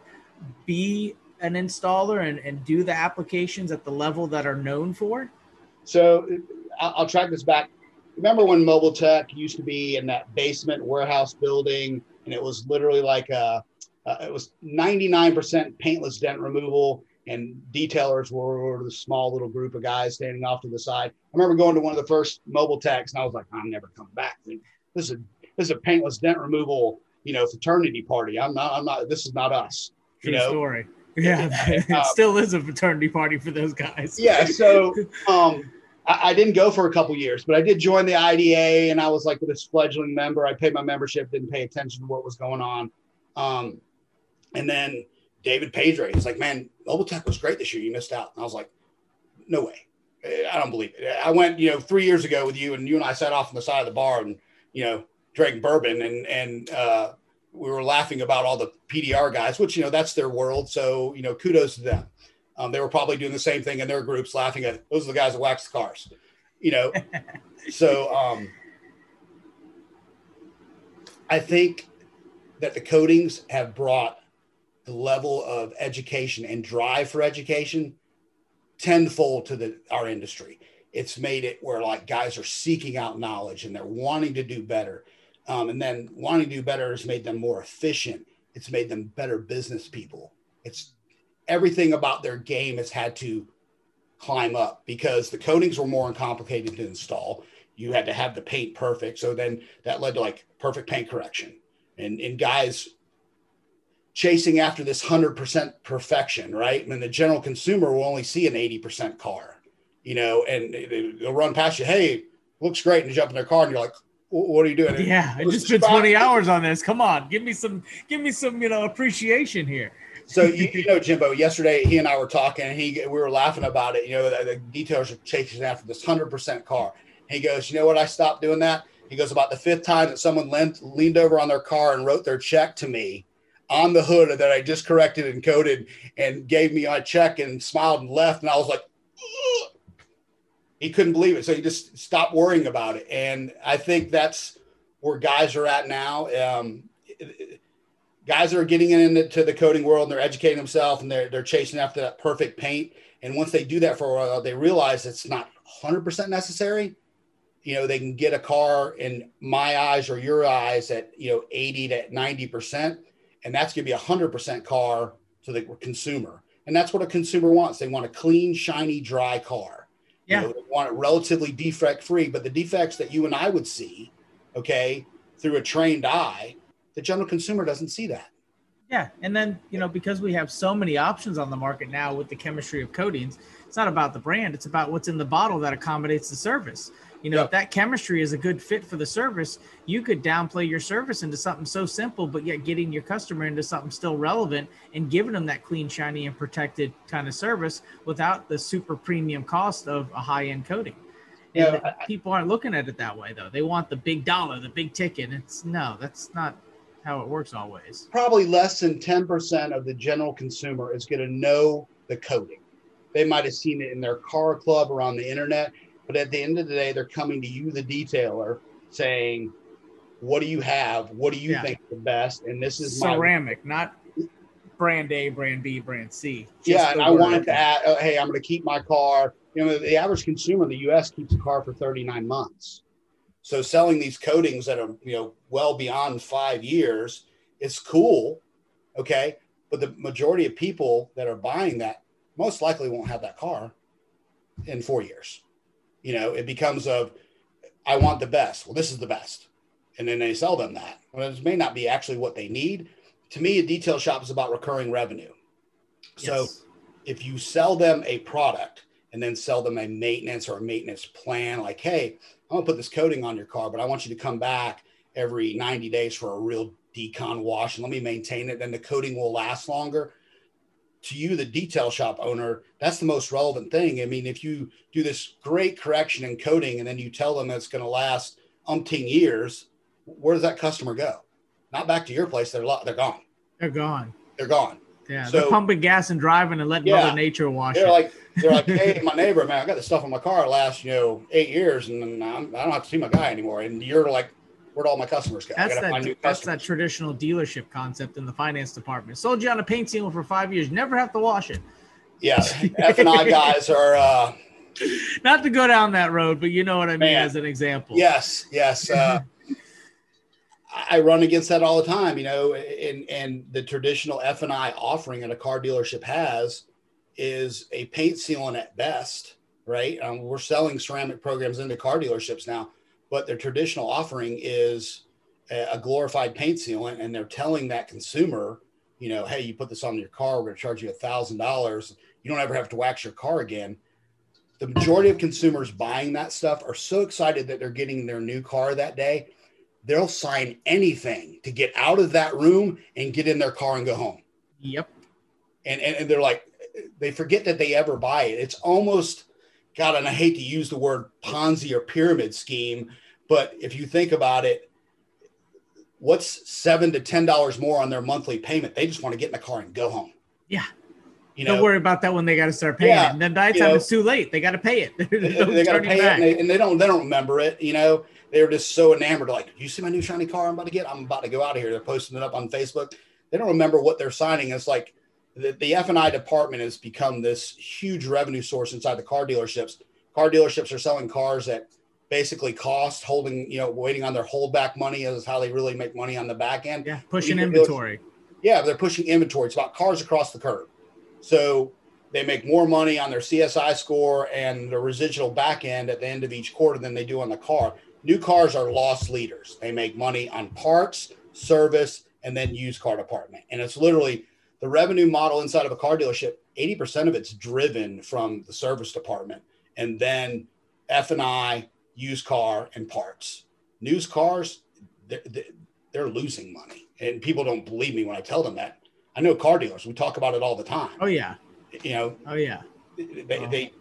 be an installer and, and do the applications at the level that are known for? So I'll track this back. Remember when Mobile Tech used to be in that basement warehouse building and it was literally like a, uh, it was 99% paintless dent removal and detailers were, were the small little group of guys standing off to the side. I remember going to one of the first mobile techs and I was like, I'm never coming back. This is a, this is a paintless dent removal, you know, fraternity party. I'm not, I'm not, this is not us. True you know? story. Yeah. it um, still is a fraternity party for those guys. Yeah. So, um, I, I didn't go for a couple years, but I did join the IDA and I was like this fledgling member. I paid my membership, didn't pay attention to what was going on. Um, and then David Pedre, he's like, man, Mobile Tech was great this year. You missed out. And I was like, no way. I don't believe it. I went, you know, three years ago with you and you and I sat off on the side of the bar and, you know, drank bourbon and and uh, we were laughing about all the PDR guys, which you know that's their world. So you know, kudos to them. Um, they were probably doing the same thing in their groups, laughing at those are the guys that wax the cars. You know, so um, I think that the coatings have brought the level of education and drive for education tenfold to the our industry. It's made it where like guys are seeking out knowledge and they're wanting to do better um, and then wanting to do better has made them more efficient. It's made them better business people. It's everything about their game has had to climb up because the coatings were more complicated to install. You had to have the paint perfect. So then that led to like perfect paint correction. And, and guys chasing after this 100% perfection, right? And the general consumer will only see an 80% car, you know, and they'll run past you. Hey, looks great. And you jump in their car and you're like, what are you doing? Yeah, I just spent 20 hours on this. Come on, give me some, give me some, you know, appreciation here. So you, you, know, Jimbo. Yesterday, he and I were talking, and he we were laughing about it. You know, the, the details are chasing after this hundred percent car. And he goes, you know what? I stopped doing that. He goes, about the fifth time that someone leaned, leaned over on their car and wrote their check to me on the hood that I just corrected and coded and gave me my check and smiled and left. And I was like, he couldn't believe it. So he just stopped worrying about it. And I think that's where guys are at now. Um, guys are getting into the coding world and they're educating themselves and they're, they're chasing after that perfect paint. And once they do that for a while, they realize it's not 100% necessary. You know, they can get a car in my eyes or your eyes at, you know, 80 to 90%. And that's going to be a 100% car to the consumer. And that's what a consumer wants. They want a clean, shiny, dry car. Yeah. You know, they want it relatively defect free. But the defects that you and I would see, okay, through a trained eye, the general consumer doesn't see that. Yeah, and then you know because we have so many options on the market now with the chemistry of coatings, it's not about the brand; it's about what's in the bottle that accommodates the service. You know, yep. if that chemistry is a good fit for the service, you could downplay your service into something so simple, but yet getting your customer into something still relevant and giving them that clean, shiny, and protected kind of service without the super premium cost of a high-end coating. And yeah, people aren't looking at it that way though. They want the big dollar, the big ticket. It's no, that's not how it works always. Probably less than 10% of the general consumer is going to know the coding. They might have seen it in their car club or on the internet, but at the end of the day, they're coming to you, the detailer, saying, What do you have? What do you yeah. think the best? And this is ceramic, my- not brand A, brand B, brand C. yeah, and I wanted to add, oh, hey, I'm going to keep my car. You know, the average consumer in the U.S. keeps a car for 39 months. So selling these coatings that are you know well beyond five years, it's cool, okay. But the majority of people that are buying that most likely won't have that car in four years. You know, it becomes of I want the best. Well, this is the best, and then they sell them that. Well, it may not be actually what they need. To me, a detail shop is about recurring revenue. So yes. if you sell them a product and then sell them a maintenance or a maintenance plan, like, hey, I'm gonna put this coating on your car, but I want you to come back every 90 days for a real decon wash and let me maintain it. Then the coating will last longer. To you, the detail shop owner, that's the most relevant thing. I mean, if you do this great correction and coating and then you tell them it's going to last umpteen years, where does that customer go? Not back to your place. They're they're gone. They're gone. They're gone. Yeah, so, they're pumping gas and driving and letting yeah, Mother Nature wash they're it. Like they're like, hey, my neighbor, man, I got this stuff in my car last you know eight years, and I'm, I do not have to see my guy anymore. And you're like, where'd all my customers go? That's that. That's that traditional dealership concept in the finance department. Sold you on a paint seal for five years, never have to wash it. Yeah, F and I guys are. uh Not to go down that road, but you know what I mean man, as an example. Yes, yes. Uh, I run against that all the time, you know, and and the traditional F and I offering that a car dealership has is a paint sealant at best, right? Um, we're selling ceramic programs into car dealerships now, but their traditional offering is a, a glorified paint sealant, and they're telling that consumer, you know, hey, you put this on your car, we're to charge you a thousand dollars. You don't ever have to wax your car again. The majority of consumers buying that stuff are so excited that they're getting their new car that day they'll sign anything to get out of that room and get in their car and go home. Yep. And, and, and they're like, they forget that they ever buy it. It's almost, God, and I hate to use the word Ponzi or pyramid scheme, but if you think about it, what's seven to ten dollars more on their monthly payment? They just want to get in the car and go home. Yeah. You know, don't worry about that when they got to start paying yeah, it. And then by the time know, it's too late, they got to pay it. they, they got to pay it, and they, and they, don't. They don't remember it. You know, they were just so enamored. Like, you see my new shiny car I'm about to get? I'm about to go out of here. They're posting it up on Facebook. They don't remember what they're signing. It's like the, the F and I department has become this huge revenue source inside the car dealerships. Car dealerships are selling cars that basically cost holding, you know, waiting on their holdback money is how they really make money on the back end. Yeah, pushing inventory. Yeah, they're pushing inventory. It's about cars across the curb. So they make more money on their CSI score and the residual back end at the end of each quarter than they do on the car new cars are loss leaders. They make money on parts, service, and then used car department. And it's literally the revenue model inside of a car dealership. 80% of it's driven from the service department and then F&I, used car and parts. News cars, they're, they're losing money. And people don't believe me when I tell them that. I know car dealers. We talk about it all the time. Oh yeah. You know. Oh yeah. They, oh. they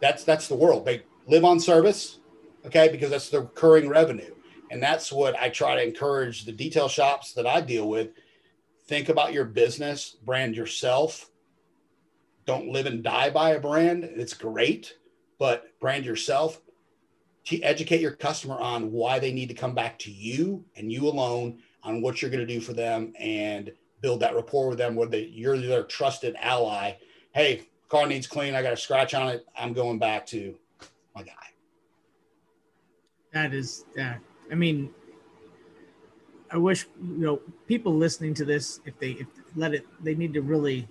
that's that's the world. They live on service, okay, because that's the recurring revenue, and that's what I try to encourage the detail shops that I deal with. Think about your business, brand yourself. Don't live and die by a brand. It's great, but brand yourself. To educate your customer on why they need to come back to you and you alone on what you're going to do for them and build that rapport with them where they, you're their trusted ally. Hey, car needs clean. I got a scratch on it. I'm going back to my guy. That is, yeah. I mean, I wish you know people listening to this if they if let it they need to really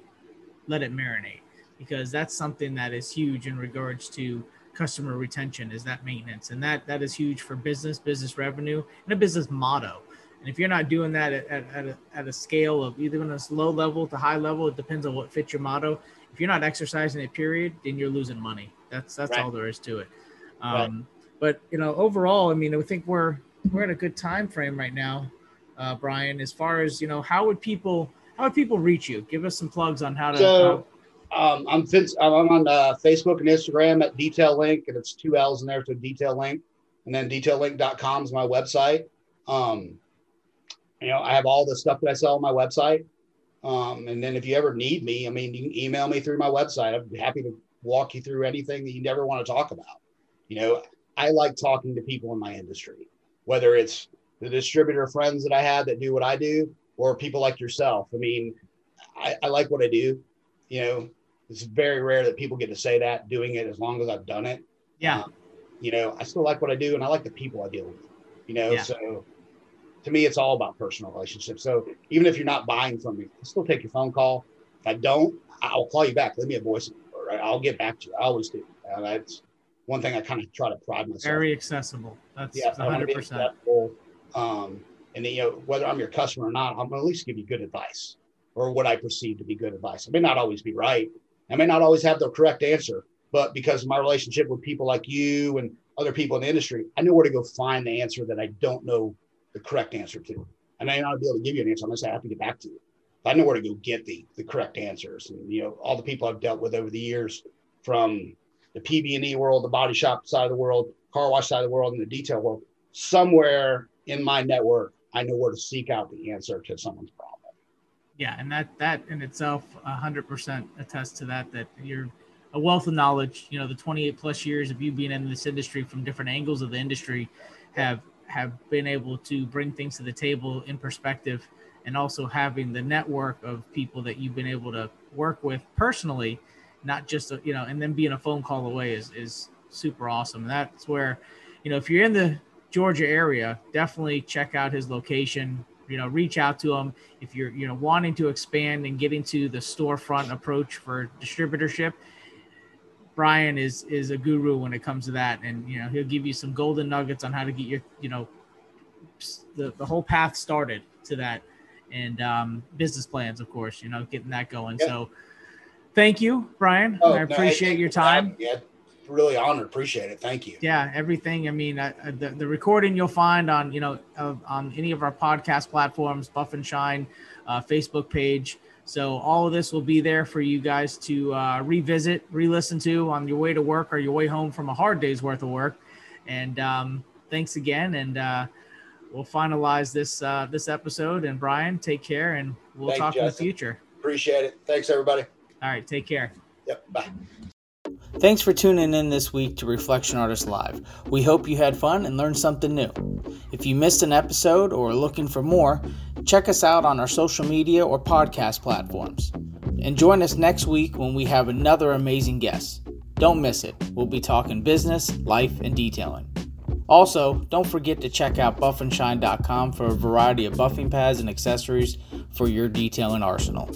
let it marinate because that's something that is huge in regards to customer retention is that maintenance and that that is huge for business business revenue and a business motto and if you're not doing that at, at, at, a, at a scale of either on a low level to high level it depends on what fits your motto if you're not exercising it period then you're losing money that's that's right. all there is to it um, right. But you know overall i mean i think we're we're at a good time frame right now uh, brian as far as you know how would people how would people reach you give us some plugs on how to so, how, um, I'm I'm on uh, Facebook and Instagram at Detail Link, and it's two L's in there, so Detail Link, and then detaillink.com is my website. Um, you know, I have all the stuff that I sell on my website. Um, and then if you ever need me, I mean, you can email me through my website. I'd be happy to walk you through anything that you never want to talk about. You know, I like talking to people in my industry, whether it's the distributor friends that I have that do what I do, or people like yourself. I mean, I, I like what I do. You know, it's very rare that people get to say that doing it as long as I've done it. Yeah. Um, you know, I still like what I do and I like the people I deal with, you know, yeah. so to me, it's all about personal relationships. So even if you're not buying from me, I'll still take your phone call. If I don't, I'll call you back. Leave me a voice. Right? I'll get back to you. I always do. Uh, that's one thing I kind of try to pride myself. Very accessible. That's yeah, 100%. Um, and then, you know, whether I'm your customer or not, I'm gonna at least give you good advice or what I perceive to be good advice. I may not always be right, I may not always have the correct answer, but because of my relationship with people like you and other people in the industry, I know where to go find the answer that I don't know the correct answer to. I may not be able to give you an answer unless I have to get back to you. I know where to go get the the correct answers. And you know, all the people I've dealt with over the years, from the PB&E world, the body shop side of the world, car wash side of the world, and the detail world, somewhere in my network, I know where to seek out the answer to someone's problem yeah, and that that in itself, hundred percent attests to that. That you're a wealth of knowledge. You know, the 28 plus years of you being in this industry from different angles of the industry have have been able to bring things to the table in perspective, and also having the network of people that you've been able to work with personally, not just a, you know, and then being a phone call away is is super awesome. And that's where, you know, if you're in the Georgia area, definitely check out his location you know reach out to him. If you're you know wanting to expand and get into the storefront approach for distributorship brian is is a guru when it comes to that. And you know he'll give you some golden nuggets on how to get your you know the, the whole path started to that. And um, business plans of course you know getting that going. So thank you brian oh, i appreciate no, your time yeah really honored. Appreciate it. Thank you. Yeah, everything. I mean, uh, the, the recording you'll find on you know uh, on any of our podcast platforms, Buff and Shine, uh, Facebook page. So all of this will be there for you guys to uh, revisit, re-listen to on your way to work or your way home from a hard day's worth of work. And um, thanks again, and uh, we'll finalize this uh, this episode. And Brian, take care, and we'll Thanks, talk Justin. in the future. Appreciate it. Thanks, everybody. All right, take care. Yep. Bye. Thanks for tuning in this week to Reflection Artist Live. We hope you had fun and learned something new. If you missed an episode or are looking for more, check us out on our social media or podcast platforms. And join us next week when we have another amazing guest. Don't miss it. We'll be talking business, life, and detailing. Also, don't forget to check out buffandshine.com for a variety of buffing pads and accessories for your detailing arsenal.